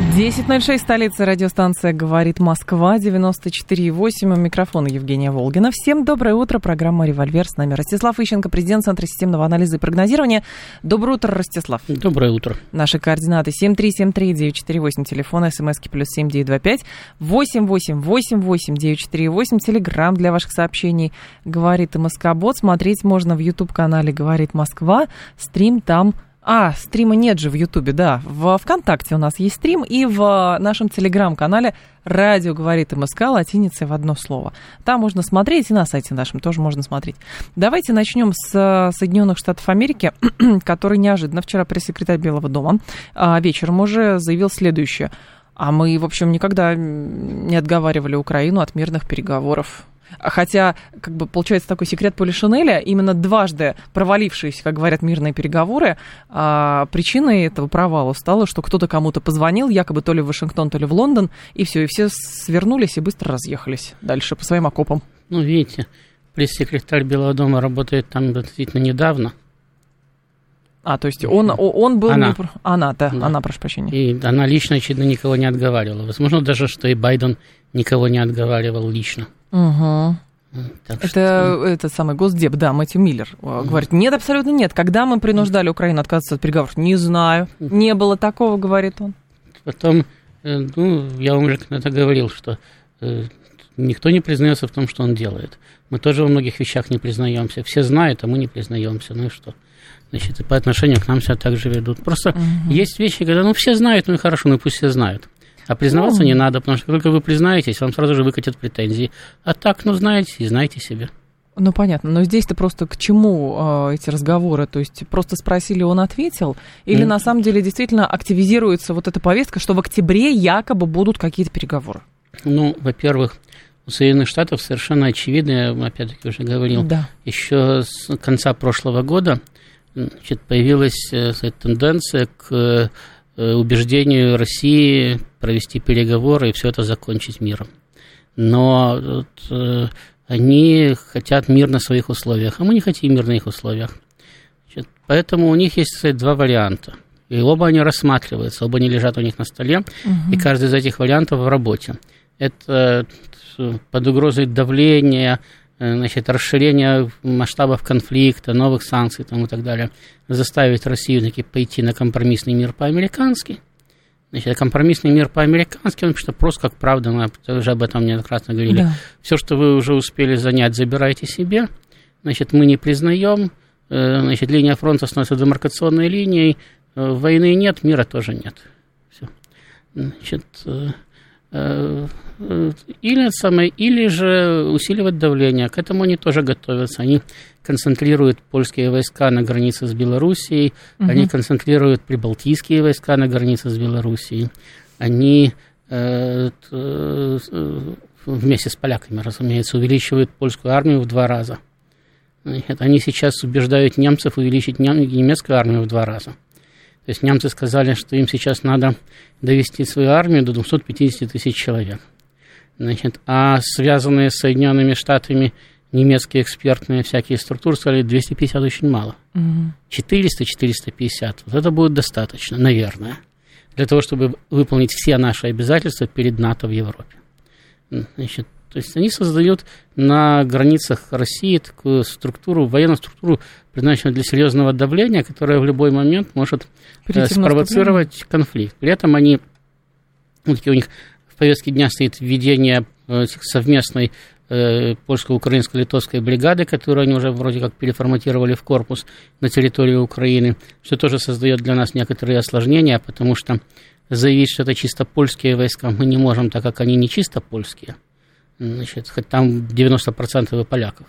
10.06, столица радиостанция «Говорит Москва», 94.8, у микрофона Евгения Волгина. Всем доброе утро, программа «Револьвер», с нами Ростислав Ищенко, президент Центра системного анализа и прогнозирования. Доброе утро, Ростислав. Доброе утро. Наши координаты 7373948, телефон, смски плюс 7925, 8888948, телеграмм для ваших сообщений «Говорит МСК-бот», смотреть можно в YouTube-канале «Говорит Москва», стрим там а, стрима нет же в Ютубе, да. В ВКонтакте у нас есть стрим, и в нашем телеграм-канале «Радио говорит МСК» латиницей в одно слово. Там можно смотреть, и на сайте нашем тоже можно смотреть. Давайте начнем с Соединенных Штатов Америки, который неожиданно вчера пресс-секретарь Белого дома а, вечером уже заявил следующее. А мы, в общем, никогда не отговаривали Украину от мирных переговоров Хотя, как бы, получается такой секрет Полишинеля, именно дважды провалившиеся, как говорят, мирные переговоры, а, причиной этого провала стало, что кто-то кому-то позвонил, якобы то ли в Вашингтон, то ли в Лондон, и все, и все свернулись и быстро разъехались дальше по своим окопам. Ну, видите, пресс-секретарь Белого дома работает там относительно недавно. А, то есть он, он был... Она. Не... Она, да, да, она, прошу прощения. И она лично, очевидно, никого не отговаривала. Возможно, даже, что и Байден никого не отговаривал лично. Угу. Так это что... этот самый Госдеп, да, Мэтью Миллер mm. говорит, нет, абсолютно нет. Когда мы принуждали Украину отказаться от переговоров? Не знаю. Не было такого, говорит он. Потом, э, ну, я вам уже это говорил, что э, никто не признается в том, что он делает. Мы тоже во многих вещах не признаемся. Все знают, а мы не признаемся. Ну и что? Значит, и по отношению к нам себя так же ведут. Просто угу. есть вещи, когда, ну, все знают, ну и хорошо, ну пусть все знают. А признаваться ну, не надо, потому что только вы признаетесь, вам сразу же выкатят претензии. А так, ну, знаете и знаете себе. Ну, понятно. Но здесь-то просто к чему э, эти разговоры? То есть просто спросили, он ответил? Или mm. на самом деле действительно активизируется вот эта повестка, что в октябре якобы будут какие-то переговоры? Ну, во-первых, у Соединенных Штатов совершенно очевидно, я опять-таки уже говорил, да. еще с конца прошлого года значит, появилась э, тенденция к Э, убеждению России провести переговоры и все это закончить миром. Но вот, э, они хотят мир на своих условиях, а мы не хотим мир на их условиях. Значит, поэтому у них есть кстати, два варианта. И оба они рассматриваются, оба они лежат у них на столе, угу. и каждый из этих вариантов в работе. Это под угрозой давления, значит, расширение масштабов конфликта, новых санкций там, и так далее, заставить Россию таки пойти на компромиссный мир по-американски. Значит, компромиссный мир по-американски, он что просто как правда, мы уже об этом неоднократно говорили. Да. Все, что вы уже успели занять, забирайте себе. Значит, мы не признаем. Э, значит, линия фронта становится демаркационной линией. Э, войны нет, мира тоже нет. Все. Значит, Э, или, самое, или же усиливать давление. К этому они тоже готовятся. Они концентрируют польские войска на границе с Белоруссией, угу. они концентрируют прибалтийские войска на границе с Белоруссией, они э, э, вместе с поляками, разумеется, увеличивают польскую армию в два раза. Они сейчас убеждают немцев увеличить немецкую армию в два раза. То есть немцы сказали, что им сейчас надо довести свою армию до 250 тысяч человек. Значит, а связанные с Соединенными Штатами немецкие экспертные всякие структуры сказали, 250 очень мало. Угу. 400-450. Вот это будет достаточно, наверное, для того, чтобы выполнить все наши обязательства перед НАТО в Европе. Значит, то есть они создают на границах России такую структуру, военную структуру, предназначенную для серьезного давления, которая в любой момент может э, спровоцировать конфликт. При этом они, ну, такие у них в повестке дня стоит введение э, совместной э, польско-украинско-литовской бригады, которую они уже вроде как переформатировали в корпус на территории Украины, что тоже создает для нас некоторые осложнения, потому что заявить, что это чисто польские войска мы не можем, так как они не чисто польские – значит, хоть там 90% и поляков.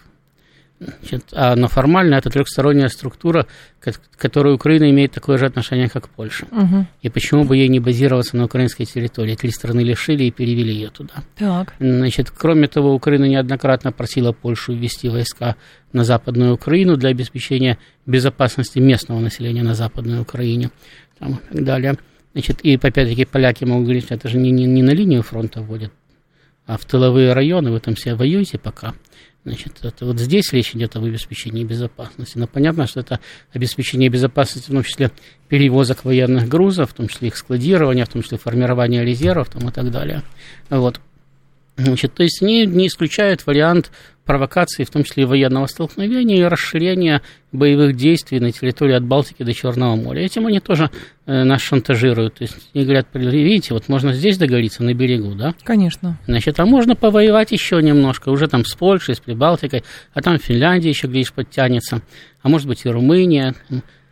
Значит, а, но формально это трехсторонняя структура, к которой Украина имеет такое же отношение, как Польша. Угу. И почему бы ей не базироваться на украинской территории? Три страны лишили и перевели ее туда. Так. Значит, кроме того, Украина неоднократно просила Польшу ввести войска на Западную Украину для обеспечения безопасности местного населения на Западной Украине там, и так далее. Значит, и опять-таки поляки могут говорить, что это же не, не, не на линию фронта вводят, а в тыловые районы, вы там все воюете пока. Значит, это вот здесь речь идет об обеспечении безопасности. Но понятно, что это обеспечение безопасности, в том числе перевозок военных грузов, в том числе их складирования, в том числе формирования резервов там, и так далее. Вот. Значит, то есть не, не исключает вариант провокации, в том числе и военного столкновения, и расширения боевых действий на территории от Балтики до Черного моря. Этим они тоже э, нас шантажируют. То есть они говорят, видите, вот можно здесь договориться на берегу, да? Конечно. Значит, а можно повоевать еще немножко, уже там с Польшей, с Прибалтикой, а там Финляндия еще, глядишь, подтянется, а может быть и Румыния,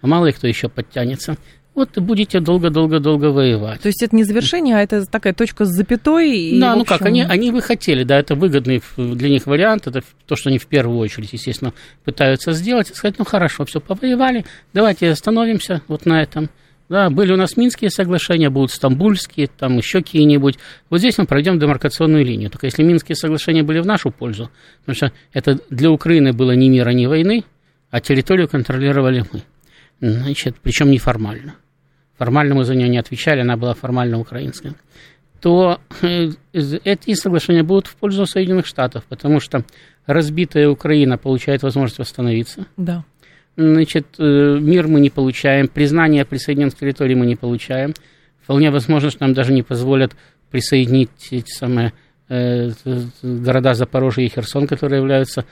а мало ли кто еще подтянется вот будете долго-долго-долго воевать. То есть это не завершение, а это такая точка с запятой? И, да, общем... ну как, они, они бы хотели, да, это выгодный для них вариант, это то, что они в первую очередь, естественно, пытаются сделать, и сказать, ну хорошо, все, повоевали, давайте остановимся вот на этом. Да, были у нас Минские соглашения, будут Стамбульские, там еще какие-нибудь. Вот здесь мы пройдем демаркационную линию. Только если Минские соглашения были в нашу пользу, потому что это для Украины было ни мира, ни войны, а территорию контролировали мы. Значит, причем неформально формально мы за нее не отвечали, она была формально украинская, то э, эти соглашения будут в пользу Соединенных Штатов, потому что разбитая Украина получает возможность восстановиться. Да. Значит, э, мир мы не получаем, признание присоединенных территорий мы не получаем. Вполне возможно, что нам даже не позволят присоединить эти самые э, города Запорожье и Херсон, которые являются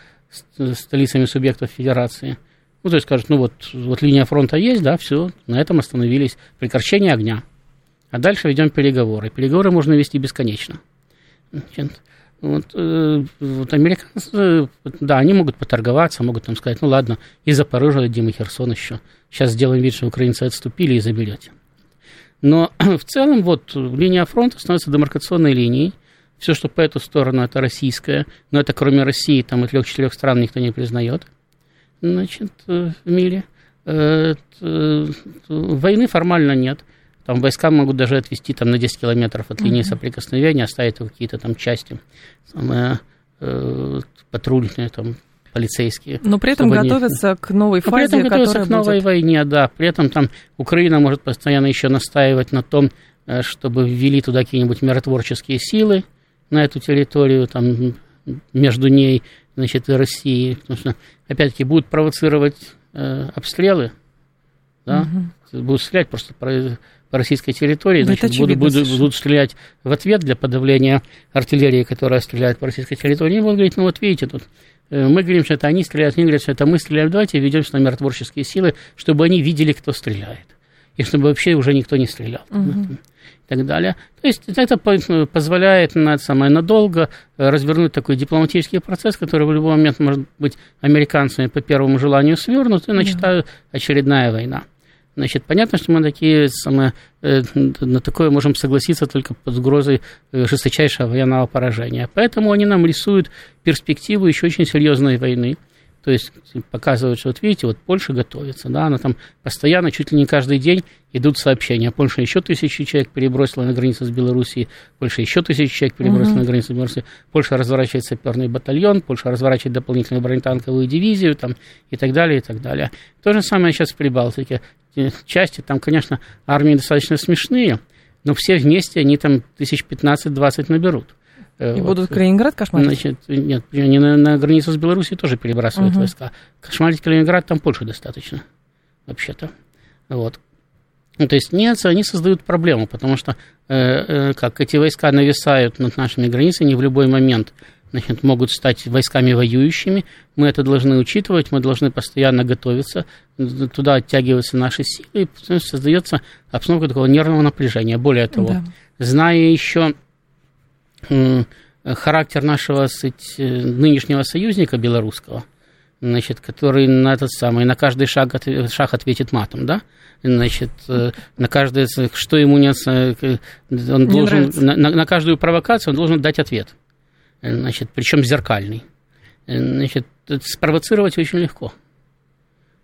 столицами субъектов Федерации. Ну, то есть скажут, ну вот, вот линия фронта есть, да, все, на этом остановились. Прекращение огня. А дальше ведем переговоры. Переговоры можно вести бесконечно. Значит, вот, э, вот американцы, да, они могут поторговаться, могут там сказать, ну ладно, и Запорожье дадим, и Херсон еще. Сейчас сделаем вид, что украинцы отступили и заберете. Но в целом вот линия фронта становится демаркационной линией. Все, что по эту сторону, это российская. Но это кроме России, там и трех-четырех стран никто не признает значит, э, в мире. Э, войны формально нет. Там войска могут даже отвести там, на 10 километров от линии соприкосновения, оставить какие-то там части самые, э, патрульные, там, полицейские. Но при этом готовятся к новой фазе, Но при этом готовятся к новой будет... войне, да. При этом там Украина может постоянно еще настаивать на том, э, чтобы ввели туда какие-нибудь миротворческие силы на эту территорию, там между ней значит, и Россией, потому что, опять-таки, будут провоцировать э, обстрелы, да, угу. будут стрелять просто по, по российской территории, значит, очевидно, будут, будут, будут стрелять в ответ для подавления артиллерии, которая стреляет по российской территории, и будут говорить, ну вот видите, тут э, мы говорим, что это они стреляют, они говорят, что это мы стреляем, давайте ведемся на миротворческие силы, чтобы они видели, кто стреляет, и чтобы вообще уже никто не стрелял. Угу и так далее. То есть это позволяет на, самое надолго э, развернуть такой дипломатический процесс, который в любой момент может быть американцами по первому желанию свернут, и начинает очередная война. Значит, понятно, что мы такие самые, э, на такое можем согласиться только под угрозой э, жесточайшего военного поражения. Поэтому они нам рисуют перспективу еще очень серьезной войны. То есть показывают, что вот видите, вот Польша готовится, да, она там постоянно, чуть ли не каждый день идут сообщения. Польша еще тысячи человек перебросила на границу с Белоруссией, Польша еще тысячи человек перебросила угу. на границу с Белоруссией, Польша разворачивает саперный батальон, Польша разворачивает дополнительную бронетанковую дивизию там, и так далее, и так далее. То же самое сейчас в Прибалтике. Части там, конечно, армии достаточно смешные, но все вместе они там тысяч 15-20 наберут. Э, и вот. будут Калининград кошмарить? Значит, нет, они на, на границу с Белоруссией тоже перебрасывают угу. войска. Кошмарить Калининград там Польши достаточно, вообще-то. Вот. Ну, то есть нет, они создают проблему, потому что э, э, как эти войска нависают над нашими границами, в любой момент значит, могут стать войсками воюющими. Мы это должны учитывать, мы должны постоянно готовиться, туда оттягиваются наши силы, и создается обстановка такого нервного напряжения. Более того, да. зная еще характер нашего э, нынешнего союзника белорусского, значит, который на этот самый, на каждый шаг, шаг ответит матом, да, значит, э, на каждое, что ему не, он не должен, на, на каждую провокацию он должен дать ответ, значит, причем зеркальный. Значит, спровоцировать очень легко.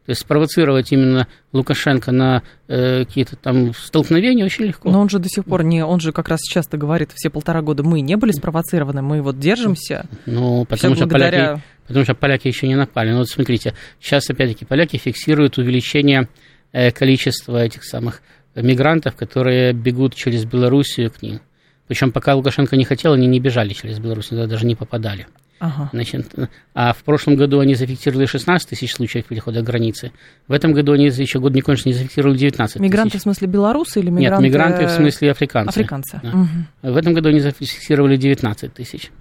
То есть спровоцировать именно Лукашенко на э, какие-то там столкновения очень легко. Но он же до сих пор не, он же как раз часто говорит, все полтора года мы не были спровоцированы, мы вот держимся. Ну, потому что, благодаря... поляки, потому что поляки еще не напали. Ну, вот смотрите, сейчас опять-таки поляки фиксируют увеличение э, количества этих самых мигрантов, которые бегут через Белоруссию к ним. Причем пока Лукашенко не хотел, они не бежали через Беларусь, даже не попадали. Ага. Значит, а в прошлом году они зафиксировали 16 тысяч случаев перехода границы. В этом году они еще год не кончился, не зафиксировали 19 тысяч. Мигранты в смысле белорусы или мигранты? Нет, мигранты в смысле африканцы. Африканцы. Да. Угу. В этом году они зафиксировали 19 тысяч.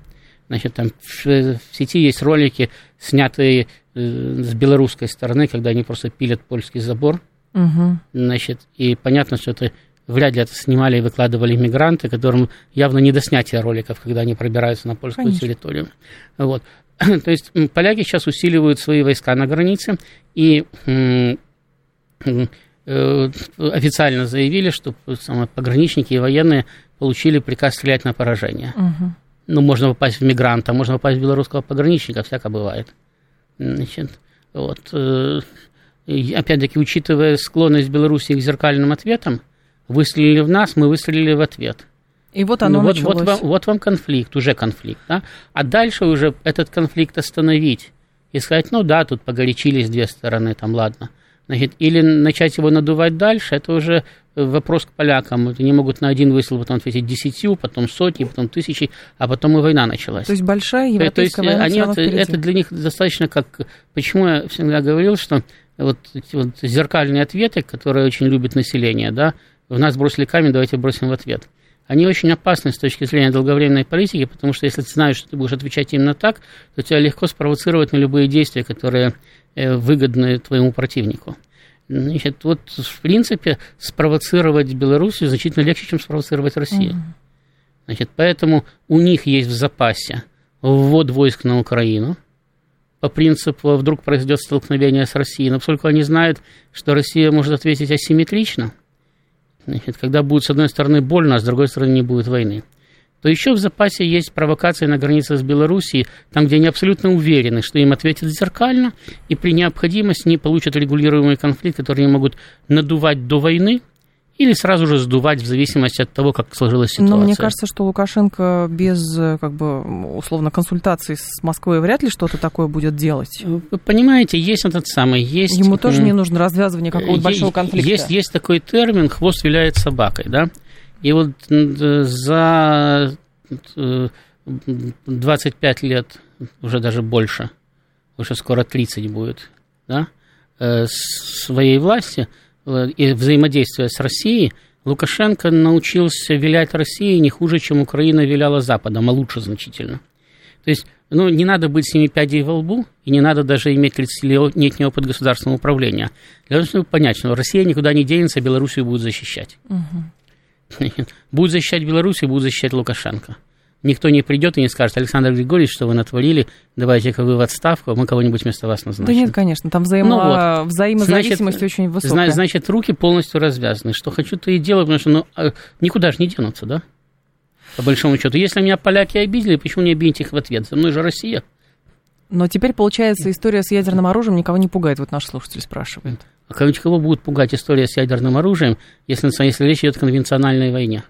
Значит, там в, в сети есть ролики, снятые э, с белорусской стороны, когда они просто пилят польский забор. Угу. Значит, и понятно, что это вряд ли это снимали и выкладывали мигранты, которым явно не до снятия роликов, когда они пробираются на польскую Конечно. территорию. Вот. То есть поляки сейчас усиливают свои войска на границе и э, официально заявили, что пограничники и военные получили приказ стрелять на поражение. Угу. Ну, можно попасть в мигранта, можно попасть в белорусского пограничника, всяко бывает. Значит, вот. Э, опять-таки, учитывая склонность Беларуси к зеркальным ответам, выстрелили в нас, мы выстрелили в ответ. И вот оно ну, вот, вот, вам, вот вам конфликт, уже конфликт. Да? А дальше уже этот конфликт остановить и сказать, ну да, тут погорячились две стороны, там ладно. Значит, или начать его надувать дальше, это уже вопрос к полякам. Они могут на один выстрел потом ответить десятью, потом сотни, потом тысячи, а потом и война началась. То есть большая европейская То есть, война они, это, это для них достаточно как... Почему я всегда говорил, что вот эти вот зеркальные ответы, которые очень любит население, да, в нас бросили камень, давайте бросим в ответ. Они очень опасны с точки зрения долговременной политики, потому что если ты знаешь, что ты будешь отвечать именно так, то тебя легко спровоцировать на любые действия, которые э, выгодны твоему противнику. Значит, вот в принципе спровоцировать Белоруссию значительно легче, чем спровоцировать Россию. Значит, поэтому у них есть в запасе ввод войск на Украину, по принципу вдруг произойдет столкновение с Россией, но поскольку они знают, что Россия может ответить асимметрично, Значит, когда будет с одной стороны больно, а с другой стороны не будет войны. То еще в запасе есть провокации на границе с Белоруссией, там, где они абсолютно уверены, что им ответят зеркально, и при необходимости не получат регулируемый конфликт, который они могут надувать до войны, или сразу же сдувать в зависимости от того, как сложилась ситуация. Но мне кажется, что Лукашенко без, как бы, условно, консультаций с Москвой вряд ли что-то такое будет делать. Вы понимаете, есть этот самый, есть... Ему тоже не нужно развязывание какого-то большого конфликта. Есть, есть такой термин «хвост виляет собакой», да? И вот за 25 лет, уже даже больше, уже скоро 30 будет, да, э, своей власти – Э, и взаимодействия с Россией, Лукашенко научился вилять Россией не хуже, чем Украина виляла Западом, а лучше значительно. То есть, ну, не надо быть семи пядей во лбу, и не надо даже иметь 30-летний опыт государственного управления. Для того, чтобы понять, что Россия никуда не денется, Белоруссию будет защищать. Угу. Будет защищать Белоруссию, будет защищать Лукашенко никто не придет и не скажет, Александр Григорьевич, что вы натворили, давайте-ка вы в отставку, мы кого-нибудь вместо вас назначим. Да нет, конечно, там взаимо... ну, вот. взаимозависимость значит, очень высокая. Значит, руки полностью развязаны. Что хочу, то и делаю, потому что ну, а, никуда же не денутся, да? По большому счету. Если меня поляки обидели, почему не обидеть их в ответ? За мной же Россия. Но теперь, получается, история с ядерным оружием никого не пугает, вот наш слушатель спрашивает. А кого будет пугать история с ядерным оружием, если, если речь идет о конвенциональной войне?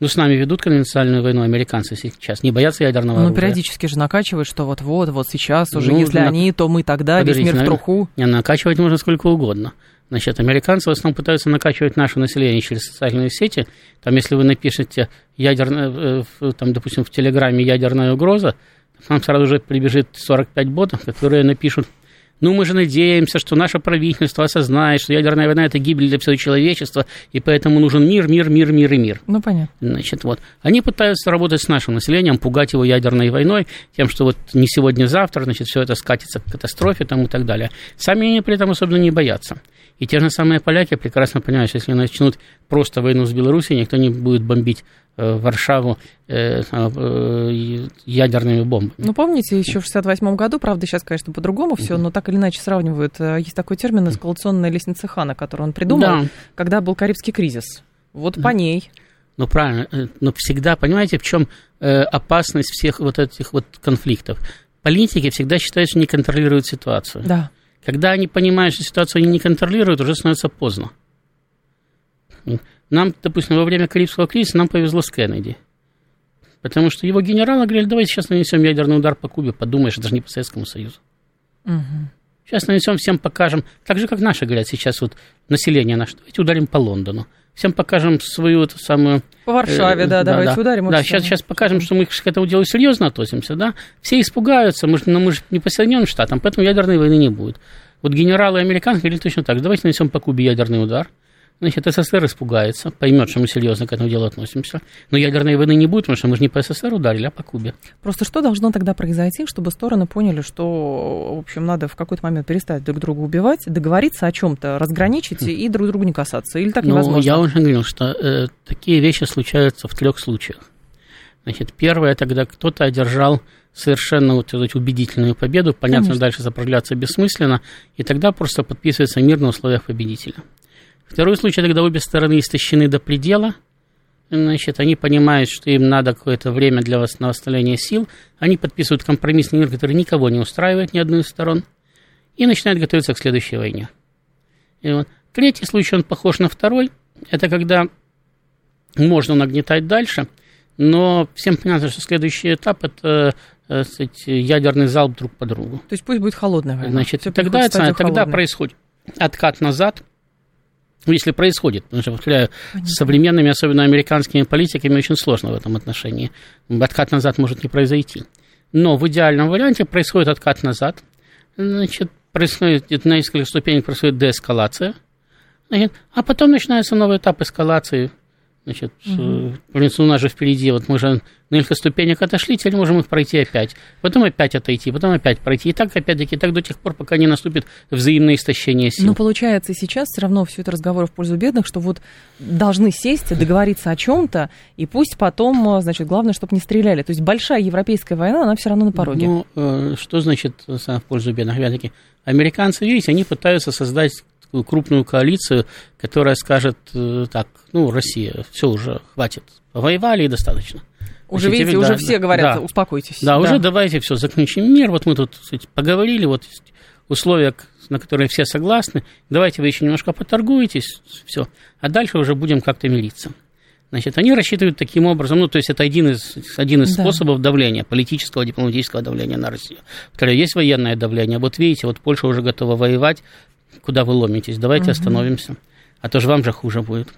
Ну, с нами ведут конвенциональную войну американцы сейчас, не боятся ядерного ну, оружия. Ну, периодически же накачивают, что вот-вот, вот сейчас уже, ну, если на... они, то мы тогда, весь мир в труху. Не, накачивать можно сколько угодно. Значит, американцы в основном пытаются накачивать наше население через социальные сети. Там, если вы напишете ядерная, э, там, допустим, в Телеграме ядерная угроза, там сразу же прибежит 45 ботов, которые напишут ну, мы же надеемся, что наше правительство осознает, что ядерная война – это гибель для всего человечества, и поэтому нужен мир, мир, мир, мир и мир. Ну, понятно. Значит, вот. Они пытаются работать с нашим населением, пугать его ядерной войной, тем, что вот не сегодня-завтра, значит, все это скатится к катастрофе там, и так далее. Сами они при этом особенно не боятся. И те же самые поляки прекрасно понимают, что если начнут просто войну с Белоруссией, никто не будет бомбить Варшаву э, э, ядерными бомбами. Ну, помните, еще в 68 году, правда, сейчас, конечно, по-другому все, но так или иначе сравнивают. Есть такой термин «эскалационная лестница Хана», который он придумал, да. когда был Карибский кризис. Вот по ней. Ну, правильно. Но всегда, понимаете, в чем опасность всех вот этих вот конфликтов? политики всегда считают, что не контролируют ситуацию. Да. Когда они понимают, что ситуацию они не контролируют, уже становится поздно. Нам, допустим, во время Карибского кризиса нам повезло с Кеннеди. Потому что его генералы говорили, давайте сейчас нанесем ядерный удар по Кубе, подумаешь, это же не по Советскому Союзу. Угу. Сейчас нанесем, всем покажем, так же, как наши говорят сейчас, вот население наше, давайте ударим по Лондону. Всем покажем свою эту самую... По Варшаве, э, да, да, давайте да. ударим. Да, сейчас, сейчас покажем, что мы к этому делу серьезно относимся, да. Все испугаются, мы же, но мы же не по Соединенным Штатам, поэтому ядерной войны не будет. Вот генералы американцы говорили точно так, давайте нанесем по Кубе ядерный удар, Значит, СССР испугается, поймет, что мы серьезно к этому делу относимся. Но ядерной войны не будет, потому что мы же не по СССР ударили, а по Кубе. Просто что должно тогда произойти, чтобы стороны поняли, что, в общем, надо в какой-то момент перестать друг друга убивать, договориться о чем-то, разграничить и друг другу не касаться? Или так невозможно? Ну, я уже говорил, что э, такие вещи случаются в трех случаях. Значит, первое, когда кто-то одержал совершенно вот эту убедительную победу, понятно, Конечно. дальше заправляться бессмысленно, и тогда просто подписывается мир на условиях победителя. Второй случай, когда обе стороны истощены до предела, значит, они понимают, что им надо какое-то время для восстановления сил, они подписывают компромиссный мир, который никого не устраивает, ни одной из сторон, и начинают готовиться к следующей войне. И вот. Третий случай, он похож на второй, это когда можно нагнетать дальше, но всем понятно, что следующий этап – это э, сказать, ядерный залп друг по другу. То есть пусть будет холодная война. Значит, тогда, тогда происходит откат назад – если происходит, потому что, повторяю, с современными, особенно американскими политиками, очень сложно в этом отношении. Откат назад может не произойти. Но в идеальном варианте происходит откат назад, значит, происходит на несколько ступенек происходит деэскалация, значит, а потом начинается новый этап эскалации – Значит, угу. у нас же впереди, вот мы же на несколько ступенек отошли, теперь можем их пройти опять. Потом опять отойти, потом опять пройти. И так, опять-таки, так до тех пор, пока не наступит взаимное истощение сил. Но получается сейчас все равно все это разговоры в пользу бедных, что вот должны сесть, договориться о чем-то, и пусть потом, значит, главное, чтобы не стреляли. То есть большая европейская война, она все равно на пороге. Ну, э, что значит в пользу бедных? Опять-таки, американцы, видите, они пытаются создать такую крупную коалицию, которая скажет э, так, ну, Россия, все уже, хватит, воевали и достаточно. Уже, Значит, видите, уже да, все говорят, да, успокойтесь. Да, да, уже давайте все, закончим мир, вот мы тут кстати, поговорили, вот условия, на которые все согласны, давайте вы еще немножко поторгуетесь, все, а дальше уже будем как-то мириться. Значит, они рассчитывают таким образом, ну, то есть это один из, один из да. способов давления, политического, дипломатического давления на Россию. Второе, есть военное давление. Вот видите, вот Польша уже готова воевать, куда вы ломитесь, давайте угу. остановимся, а то же вам же хуже будет.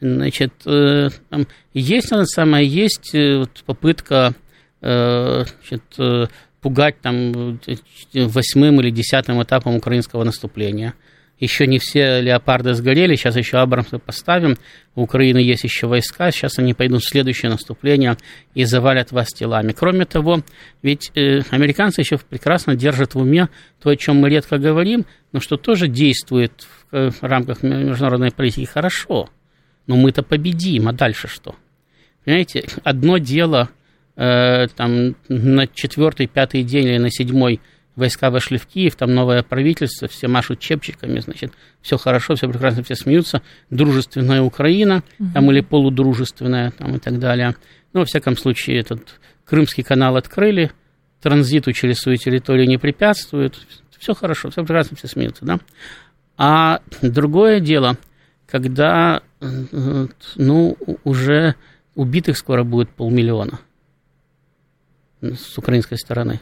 Значит, э, там есть, она самая, есть э, вот, попытка э, значит, пугать там восьмым или десятым этапом украинского наступления – еще не все леопарды сгорели, сейчас еще Абрамсы поставим. У Украины есть еще войска, сейчас они пойдут в следующее наступление и завалят вас телами. Кроме того, ведь э, американцы еще прекрасно держат в уме то, о чем мы редко говорим, но что тоже действует в, э, в рамках международной политики хорошо. Но мы-то победим, а дальше что? Понимаете, одно дело э, там на четвертый, пятый день или на седьмой войска вошли в Киев, там новое правительство, все машут чепчиками, значит, все хорошо, все прекрасно, все смеются, дружественная Украина, угу. там или полудружественная, там и так далее. Ну, во всяком случае, этот Крымский канал открыли, транзиту через свою территорию не препятствует, все хорошо, все прекрасно, все смеются, да. А другое дело, когда, ну, уже убитых скоро будет полмиллиона с украинской стороны.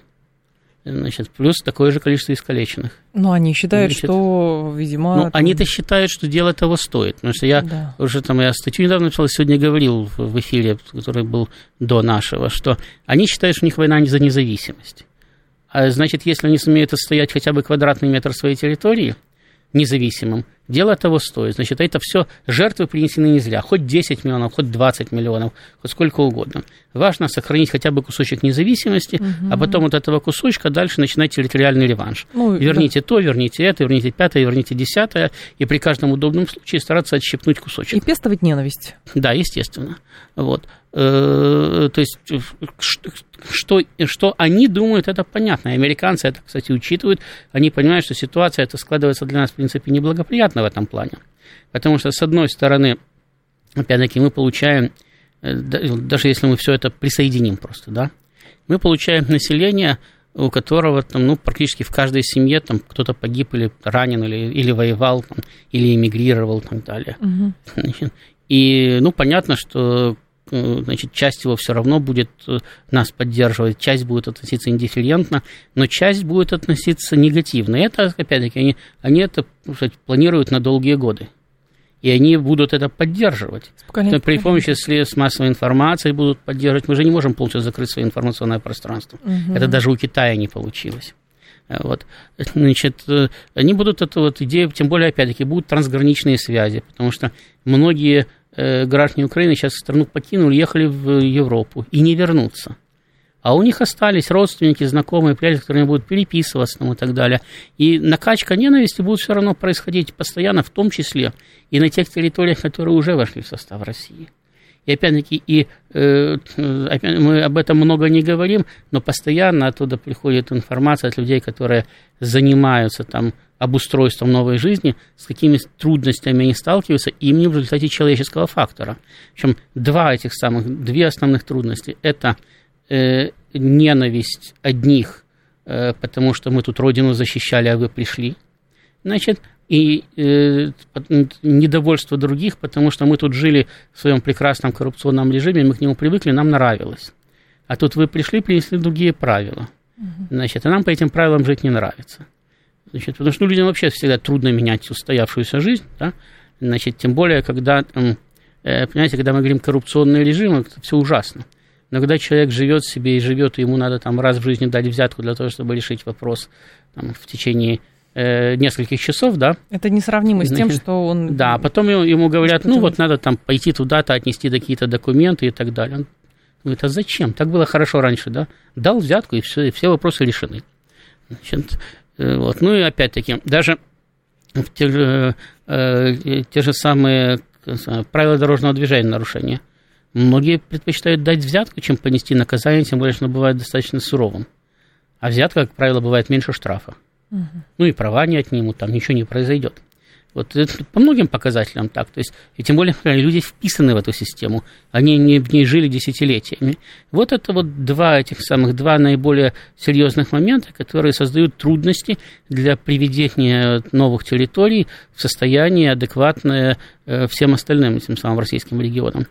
Значит, плюс такое же количество искалеченных. Но они считают, Значит, что, видимо... Ну, они-то считают, что дело того стоит. Потому что я да. уже там, я статью недавно написал, сегодня говорил в эфире, который был до нашего, что они считают, что у них война не за независимость. А значит, если они сумеют отстоять хотя бы квадратный метр своей территории независимым, дело того стоит. Значит, это все жертвы принесены не зря. Хоть 10 миллионов, хоть 20 миллионов, хоть сколько угодно. Важно сохранить хотя бы кусочек независимости, угу. а потом вот этого кусочка дальше начинать территориальный реванш. Ну, верните да. то, верните это, верните пятое, верните десятое, и при каждом удобном случае стараться отщепнуть кусочек. И пестовать ненависть. Да, естественно. Вот. Э, то есть, что, что они думают, это понятно. Американцы это, кстати, учитывают. Они понимают, что ситуация это складывается для нас, в принципе, неблагоприятно в этом плане. Потому что, с одной стороны, опять-таки, мы получаем, э, даже если мы все это присоединим просто, да, мы получаем население, у которого там, ну, практически в каждой семье там кто-то погиб или ранен, или, или воевал, там, или эмигрировал и так далее. Угу. И, ну, понятно, что значит, часть его все равно будет э, нас поддерживать, часть будет относиться индифферентно, но часть будет относиться негативно. И это, опять-таки, они, они это сказать, планируют на долгие годы. И они будут это поддерживать. При помощи средств массовой информации будут поддерживать. Мы же не можем полностью закрыть свое информационное пространство. Угу. Это даже у Китая не получилось. Э, вот. Значит, они будут эту вот идею, тем более, опять-таки, будут трансграничные связи, потому что многие э, граждане Украины сейчас страну покинули, ехали в Европу и не вернутся. А у них остались родственники, знакомые, приятели, которые будут переписываться там, и так далее. И накачка ненависти будет все равно происходить постоянно, в том числе и на тех территориях, которые уже вошли в состав России. И опять-таки, и, э, опять, мы об этом много не говорим, но постоянно оттуда приходит информация от людей, которые занимаются там обустройством новой жизни, с какими трудностями они сталкиваются, именно в результате человеческого фактора. Причем два этих самых, две основных трудности – это э, ненависть одних, э, потому что мы тут родину защищали, а вы пришли, значит, и э, недовольство других, потому что мы тут жили в своем прекрасном коррупционном режиме, мы к нему привыкли, нам нравилось. А тут вы пришли, принесли другие правила. Значит, и нам по этим правилам жить не нравится. Значит, потому что ну, людям вообще всегда трудно менять устоявшуюся жизнь, да? Значит, тем более, когда, э, понимаете, когда мы говорим коррупционный режим, это все ужасно. Но когда человек живет себе и живет, и ему надо там раз в жизни дать взятку для того, чтобы решить вопрос там, в течение э, нескольких часов, да. Это несравнимо с тем, что он... Да, потом ему, ему говорят, ну вот надо там пойти туда-то, отнести какие-то документы и так далее. Он говорит, а зачем? Так было хорошо раньше, да? Дал взятку, и все, и все вопросы решены. Значит, вот. Ну и опять-таки, даже те же, э, те же самые правила дорожного движения нарушения. Многие предпочитают дать взятку, чем понести наказание, тем более, что оно бывает достаточно суровым. А взятка, как правило, бывает меньше штрафа. Угу. Ну и права не отнимут, там ничего не произойдет. Вот это по многим показателям так. То есть, и тем более, люди вписаны в эту систему, они не, в ней жили десятилетиями. Вот это вот два этих самых, два наиболее серьезных момента, которые создают трудности для приведения новых территорий в состояние адекватное э, всем остальным этим самым российским регионам.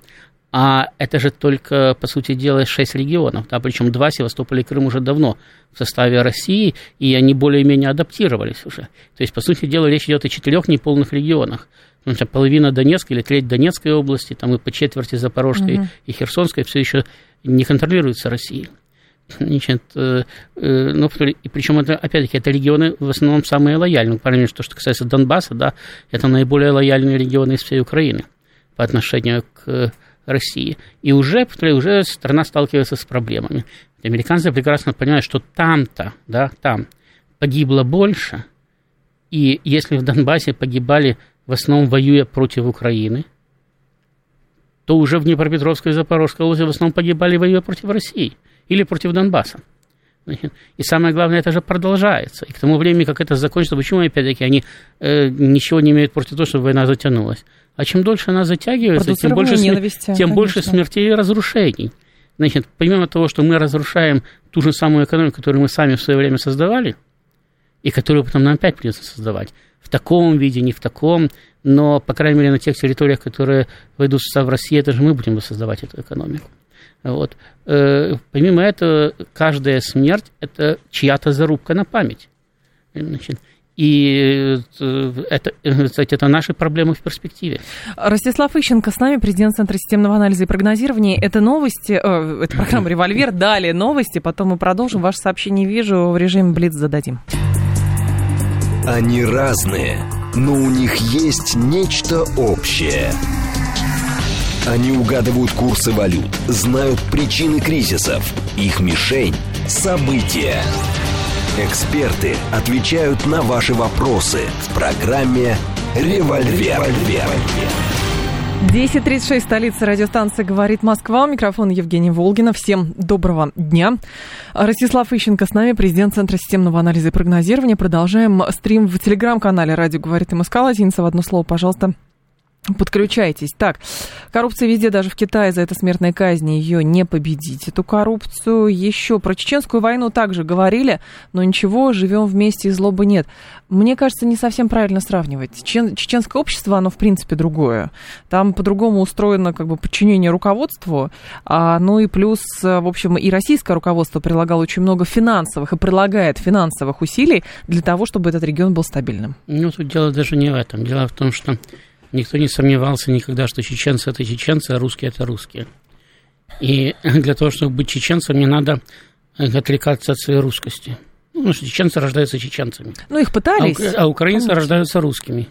А это же только, по сути дела, шесть регионов, да, причем два, Севастополь и Крым уже давно в составе России, и они более-менее адаптировались уже. То есть, по сути дела, речь идет о четырех неполных регионах. Потому что половина Донецкой или треть Донецкой области, там и по четверти Запорожской угу. и Херсонской все еще не контролируются Россией. Значит, э, э, ну, и причем это, опять-таки, это регионы в основном самые лояльные. Например, то, что касается Донбасса, да, это наиболее лояльные регионы из всей Украины по отношению к России. И уже, уже страна сталкивается с проблемами. Американцы прекрасно понимают, что там-то, да, там погибло больше, и если в Донбассе погибали в основном воюя против Украины, то уже в Днепропетровской и Запорожской области в основном погибали воюя против России или против Донбасса. И самое главное, это же продолжается. И к тому времени, как это закончится, почему, опять-таки, они э, ничего не имеют против того, чтобы война затянулась? А чем дольше она затягивается, тем больше, тем конечно. больше смертей и разрушений. Значит, помимо того, что мы разрушаем ту же самую экономику, которую мы сами в свое время создавали, и которую потом нам опять придется создавать, в таком виде, не в таком, но, по крайней мере, на тех территориях, которые войдут в состав России, это же мы будем создавать эту экономику. Вот. Э, помимо этого, каждая смерть – это чья-то зарубка на память. Значит, и э, это, э, кстати, это наши проблемы в перспективе. Ростислав Ищенко с нами, президент Центра системного анализа и прогнозирования. Это новости, э, это программа «Револьвер». Далее новости, потом мы продолжим. Ваше сообщение вижу, в режиме Блиц зададим. Они разные, но у них есть нечто общее. Они угадывают курсы валют, знают причины кризисов. Их мишень – события. Эксперты отвечают на ваши вопросы в программе «Револьвер». 10.36, столица радиостанции «Говорит Москва». У микрофона Евгения Волгина. Всем доброго дня. Ростислав Ищенко с нами, президент Центра системного анализа и прогнозирования. Продолжаем стрим в телеграм-канале «Радио говорит МСК». Латиница в одно слово, пожалуйста. Подключайтесь. Так, коррупция везде, даже в Китае, за это смертная казнь, ее не победить, эту коррупцию. Еще про чеченскую войну также говорили, но ничего, живем вместе и злобы нет. Мне кажется, не совсем правильно сравнивать. Чечен, чеченское общество, оно в принципе другое. Там по-другому устроено как бы подчинение руководству, а, ну и плюс, в общем, и российское руководство прилагало очень много финансовых и прилагает финансовых усилий для того, чтобы этот регион был стабильным. Ну, тут дело даже не в этом. Дело в том, что Никто не сомневался никогда, что чеченцы – это чеченцы, а русские – это русские. И для того, чтобы быть чеченцем, не надо отвлекаться от своей русскости. Ну, потому что чеченцы рождаются чеченцами. Ну, их пытались. А, а украинцы Помните? рождаются русскими.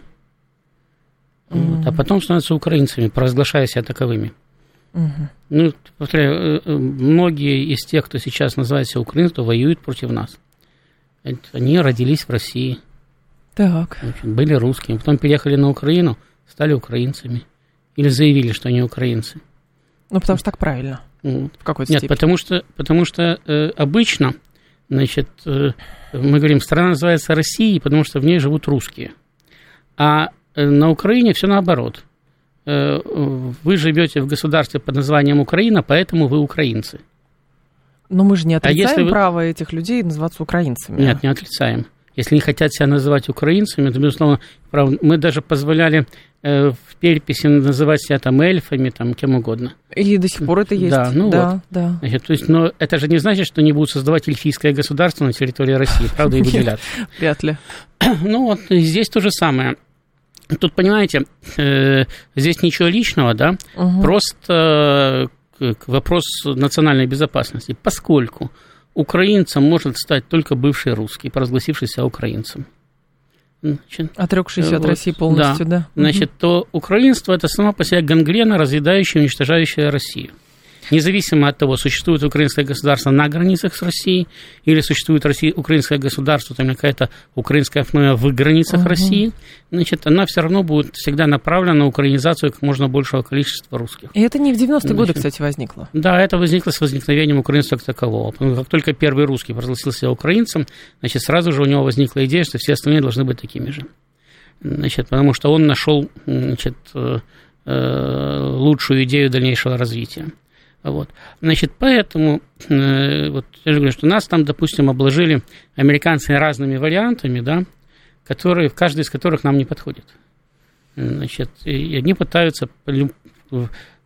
Mm. Вот, а потом становятся украинцами, провозглашая себя таковыми. Mm-hmm. Ну, повторяю, э, э, многие из тех, кто сейчас называется украинцем, кто воюют против нас, они родились в России. Так. Были русскими, потом переехали на Украину – стали украинцами. Или заявили, что они украинцы. Ну, потому что так правильно. Вот. В какой-то Нет, степени. потому что, потому что э, обычно, значит, э, мы говорим, страна называется Россией, потому что в ней живут русские. А э, на Украине все наоборот. Э, вы живете в государстве под названием Украина, поэтому вы украинцы. Но мы же не отрицаем а если вы... право этих людей называться украинцами. Нет, не отрицаем. Если не хотят себя называть украинцами, то, безусловно, право. Мы даже позволяли Э, в переписи называть себя там эльфами, там кем угодно. И до сих пор это есть. Да, ну да, вот. Да. Значит, то есть, но это же не значит, что не будут создавать эльфийское государство на территории России, правда, и выделяться. Вряд ли. Ну вот здесь то же самое. Тут, понимаете, э, здесь ничего личного, да, угу. просто э, вопрос национальной безопасности, поскольку украинцем может стать только бывший русский, провозгласившийся украинцем. Значит, Отрекшийся вот, от России полностью, да. да. Значит, угу. то украинство это само по себе гангрена, разъедающая, уничтожающая Россию независимо от того, существует украинское государство на границах с Россией, или существует Россия, украинское государство, там какая-то украинская автономия в границах угу. России, значит, она все равно будет всегда направлена на украинизацию как можно большего количества русских. И это не в 90-е годы, кстати, возникло. Да, это возникло с возникновением украинства как такового. Как только первый русский провозгласил себя украинцем, значит, сразу же у него возникла идея, что все остальные должны быть такими же. Значит, потому что он нашел значит, э, э, лучшую идею дальнейшего развития. Вот. Значит, поэтому, э, вот я же говорю, что нас там, допустим, обложили американцы разными вариантами, да, которые, каждый из которых нам не подходит. Значит, и они пытаются,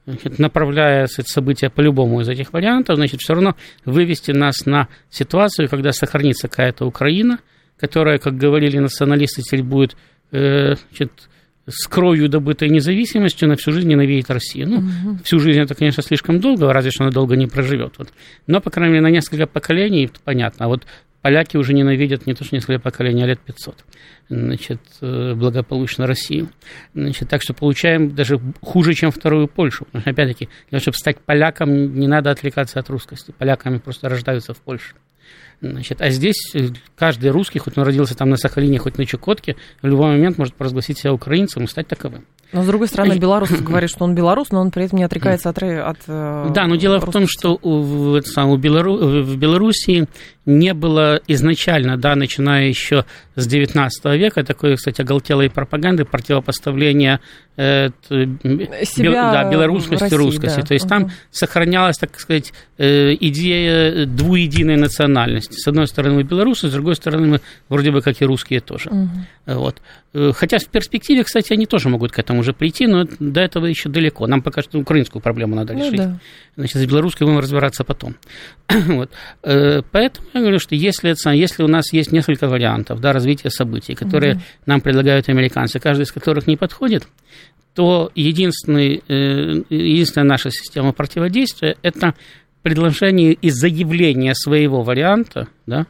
значит, направляя события по любому из этих вариантов, значит, все равно вывести нас на ситуацию, когда сохранится какая-то Украина, которая, как говорили националисты, теперь будет э, значит, с кровью добытой независимостью на всю жизнь ненавидит Россию. Ну, угу. всю жизнь это, конечно, слишком долго, разве что она долго не проживет. Вот. Но, по крайней мере, на несколько поколений, понятно. А вот поляки уже ненавидят не то, что несколько поколений, а лет 500. Значит, э, благополучно Россию. Значит, так что получаем даже хуже, чем вторую Польшу. Потому что, опять-таки, для того, чтобы стать поляком, не надо отвлекаться от русскости. Поляками просто рождаются в Польше. Значит, а здесь э, каждый русский, хоть он родился там на Сахалине, хоть на Чукотке, в любой момент может провозгласить себя украинцем и стать таковым. Но, с другой стороны, белорус говорит, что он белорус, но он при этом не отрекается от... от э, да, но дело в том, что в, в, Белору, в Белоруссии не было изначально, да, начиная еще с 19 века, такой, кстати, оголтелой пропаганды, противопоставления э, Себя да, белорусскости, России, русскости. Да. То есть угу. там сохранялась, так сказать, э, идея двуединой национальности. С одной стороны мы белорусы, с другой стороны мы вроде бы как и русские тоже. Угу. Вот. Э, хотя в перспективе, кстати, они тоже могут к этому уже прийти, но до этого еще далеко. Нам пока что украинскую проблему надо ну решить. Ну, да. Значит, с белорусской будем разбираться потом. вот. Э, поэтому я говорю, что если, это, если у нас есть несколько вариантов да, развития событий, которые угу. нам предлагают американцы, каждый из которых не подходит, то единственный, э, единственная наша система противодействия – это предложение и заявление своего варианта, да,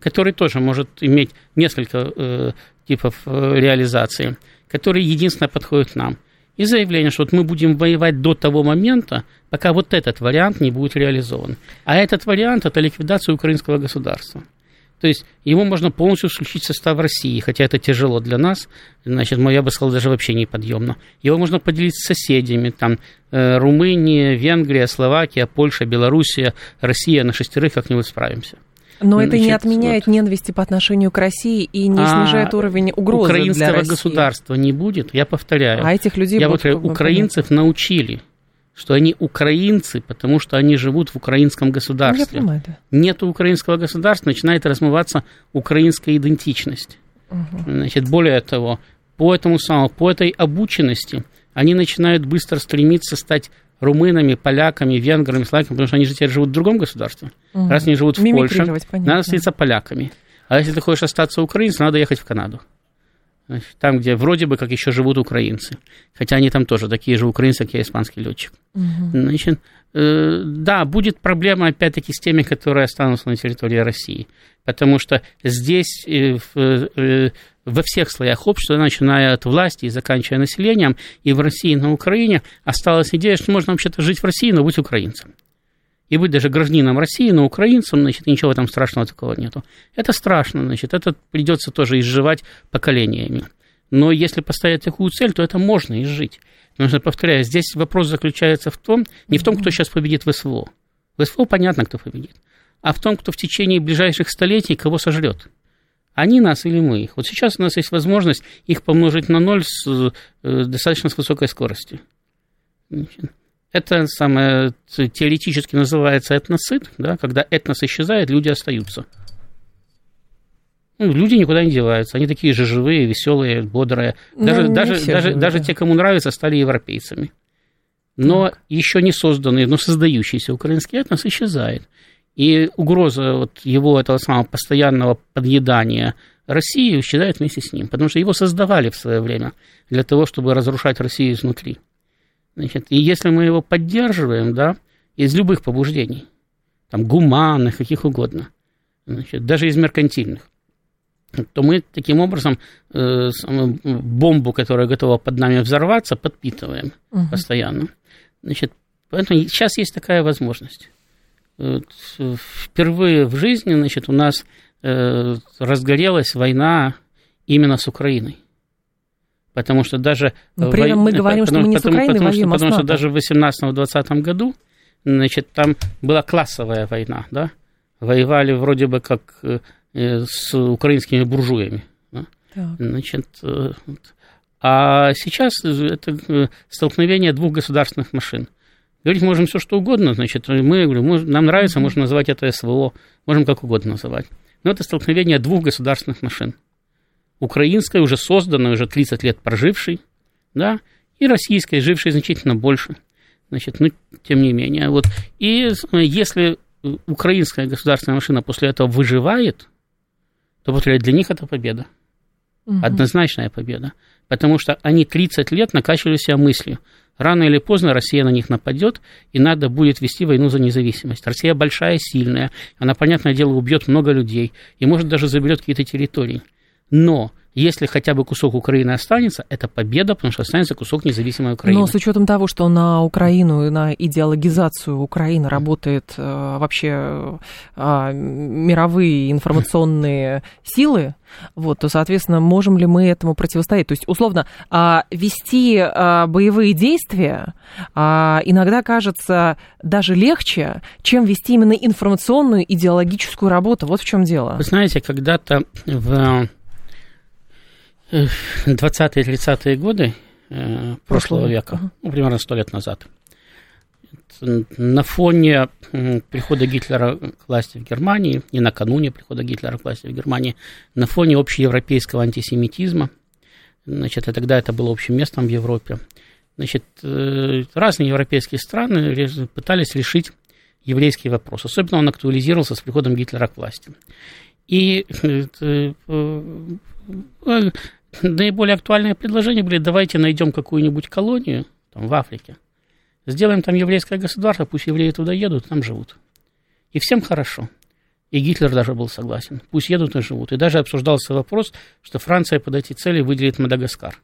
который тоже может иметь несколько типов э, реализации, которые единственно подходят нам. И заявление, что вот мы будем воевать до того момента, пока вот этот вариант не будет реализован. А этот вариант – это ликвидация украинского государства. То есть его можно полностью включить в состав России, хотя это тяжело для нас, значит, я бы сказал, даже вообще неподъемно. Его можно поделить с соседями, там, э, Румыния, Венгрия, Словакия, Польша, Белоруссия, Россия, на шестерых как-нибудь справимся. Но это не отменяет вот. ненависти по отношению к России и не а снижает уровень угрозы Украинского для России. государства не будет, я повторяю. А этих людей... Я повторяю, украинцев понятно. научили что они украинцы, потому что они живут в украинском государстве. Я понимаю, да. Нету украинского государства, начинает размываться украинская идентичность. Угу. Значит, более того, по этому самому, по этой обученности они начинают быстро стремиться стать румынами, поляками, венграми, славянами, потому что они же теперь живут в другом государстве. Угу. Раз они живут в Польше, понятно. надо становиться поляками. А если ты хочешь остаться украинцем, надо ехать в Канаду. Значит, там, где вроде бы как еще живут украинцы. Хотя они там тоже такие же украинцы, как я, испанский летчик. Угу. Значит, э, да, будет проблема, опять-таки, с теми, которые останутся на территории России. Потому что здесь э, э, во всех слоях общества, начиная от власти и заканчивая населением, и в России, и на Украине, осталась идея, что можно вообще-то жить в России, но быть украинцем и быть даже гражданином России, но украинцем, значит, ничего там страшного такого нету. Это страшно, значит, это придется тоже изживать поколениями. Но если поставить такую цель, то это можно изжить. Что, повторяю, здесь вопрос заключается в том, не в том, кто сейчас победит в СВО. В СВО понятно, кто победит. А в том, кто в течение ближайших столетий кого сожрет. Они нас или мы их. Вот сейчас у нас есть возможность их помножить на ноль с э, достаточно с высокой скоростью. Это самое теоретически называется этносид, да, когда этнос исчезает, люди остаются. Ну, люди никуда не деваются, они такие же живые, веселые, бодрые. Ну, даже, даже, даже, живые, даже те, кому нравится, стали европейцами. Но так. еще не созданный, но создающийся украинский этнос исчезает. И угроза вот его этого самого постоянного подъедания России исчезает вместе с ним, потому что его создавали в свое время для того, чтобы разрушать Россию изнутри. Значит, и если мы его поддерживаем, да, из любых побуждений, там, гуманных, каких угодно, значит, даже из меркантильных, то мы таким образом э, бомбу, которая готова под нами взорваться, подпитываем угу. постоянно. Значит, поэтому сейчас есть такая возможность. Впервые в жизни, значит, у нас э, разгорелась война именно с Украиной. Потому что даже... Но при этом мы говорим, потому, что мы не потому, с Украиной потому, воюем, потому, потому что даже в 18-20 году, значит, там была классовая война, да, воевали вроде бы как э, с украинскими буржуями, да? значит, э, а сейчас это э, столкновение двух государственных машин. Говорить можем все что угодно, значит, мы, говорю, нам нравится, можно называть это СВО, можем как угодно называть. Но это столкновение двух государственных машин украинской, уже созданной, уже 30 лет прожившей, да, и российской, жившей значительно больше. Значит, ну, тем не менее, вот. И если украинская государственная машина после этого выживает, то повторяю, для них это победа. Угу. Однозначная победа. Потому что они 30 лет накачивали себя мыслью. Рано или поздно Россия на них нападет, и надо будет вести войну за независимость. Россия большая, сильная, она, понятное дело, убьет много людей, и, может, даже заберет какие-то территории. Но если хотя бы кусок Украины останется, это победа, потому что останется кусок независимой Украины. Но с учетом того, что на Украину и на идеологизацию Украины работают э, вообще э, мировые информационные силы, вот, то, соответственно, можем ли мы этому противостоять? То есть, условно, э, вести э, боевые действия иногда кажется даже легче, чем вести именно информационную идеологическую работу. Вот в чем дело. Вы знаете, когда-то в 20-30-е годы э, прошлого века, ну, примерно сто лет назад, на фоне прихода Гитлера к власти в Германии и накануне прихода Гитлера к власти в Германии, на фоне общеевропейского антисемитизма, значит, и тогда это было общим местом в Европе, значит, э, разные европейские страны пытались решить еврейский вопрос. Особенно он актуализировался с приходом Гитлера к власти. И э, наиболее актуальные предложения были, давайте найдем какую-нибудь колонию там, в Африке, сделаем там еврейское государство, пусть евреи туда едут, там живут. И всем хорошо. И Гитлер даже был согласен. Пусть едут и живут. И даже обсуждался вопрос, что Франция под эти цели выделит Мадагаскар.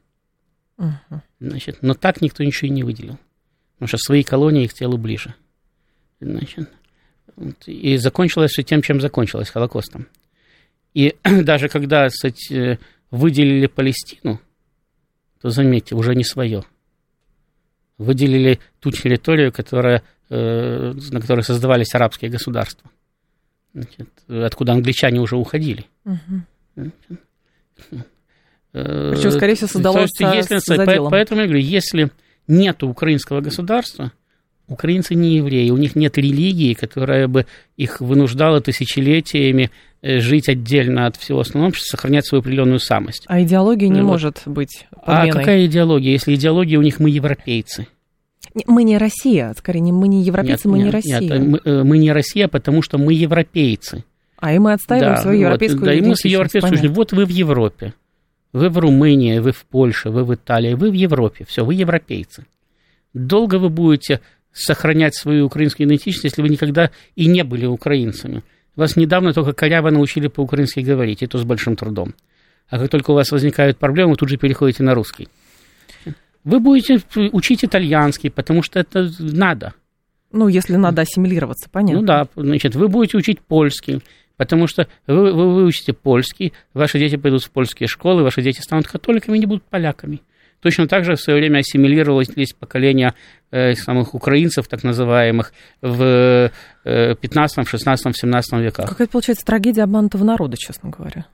Uh-huh. Значит, но так никто ничего и не выделил. Потому что свои колонии их телу ближе. Значит, и закончилось все тем, чем закончилось, Холокостом. И даже когда кстати, выделили Палестину, то заметьте, уже не свое. Выделили ту территорию, которая, э, на которой создавались арабские государства. значит, откуда англичане уже уходили. Угу. Причем, скорее всего, создалось То есть, если, Поэтому я говорю, если нет украинского государства, украинцы не евреи, у них нет религии, которая бы их вынуждала тысячелетиями э, жить отдельно от всего остального общества, сохранять свою определенную самость. А идеология не вот. может быть подменой. А какая идеология, если идеология у них мы европейцы? Мы не Россия, скорее, мы не европейцы, нет, мы нет, не Россия. Нет, мы, э, мы не Россия, потому что мы европейцы. А и мы отстаиваем да, свою европейскую вот, Да, и мы с европейской Вот вы в Европе, вы в Румынии, вы в Польше, вы в Италии, вы в Европе, все, вы европейцы. Долго вы будете сохранять свою украинскую идентичность, если вы никогда и не были украинцами. Вас недавно только коряво научили по-украински говорить, и то с большим трудом. А как только у вас возникают проблемы, вы тут же переходите на русский. Вы будете учить итальянский, потому что это надо. Ну, если надо ассимилироваться, понятно. Ну да, значит, вы будете учить польский, потому что вы, вы выучите польский, ваши дети пойдут в польские школы, ваши дети станут католиками и не будут поляками. Точно так же в свое время ассимилировалось поколение э, самых украинцев, так называемых, в э, 15, 16, 17 веках. Какая получается трагедия обманутого народа, честно говоря.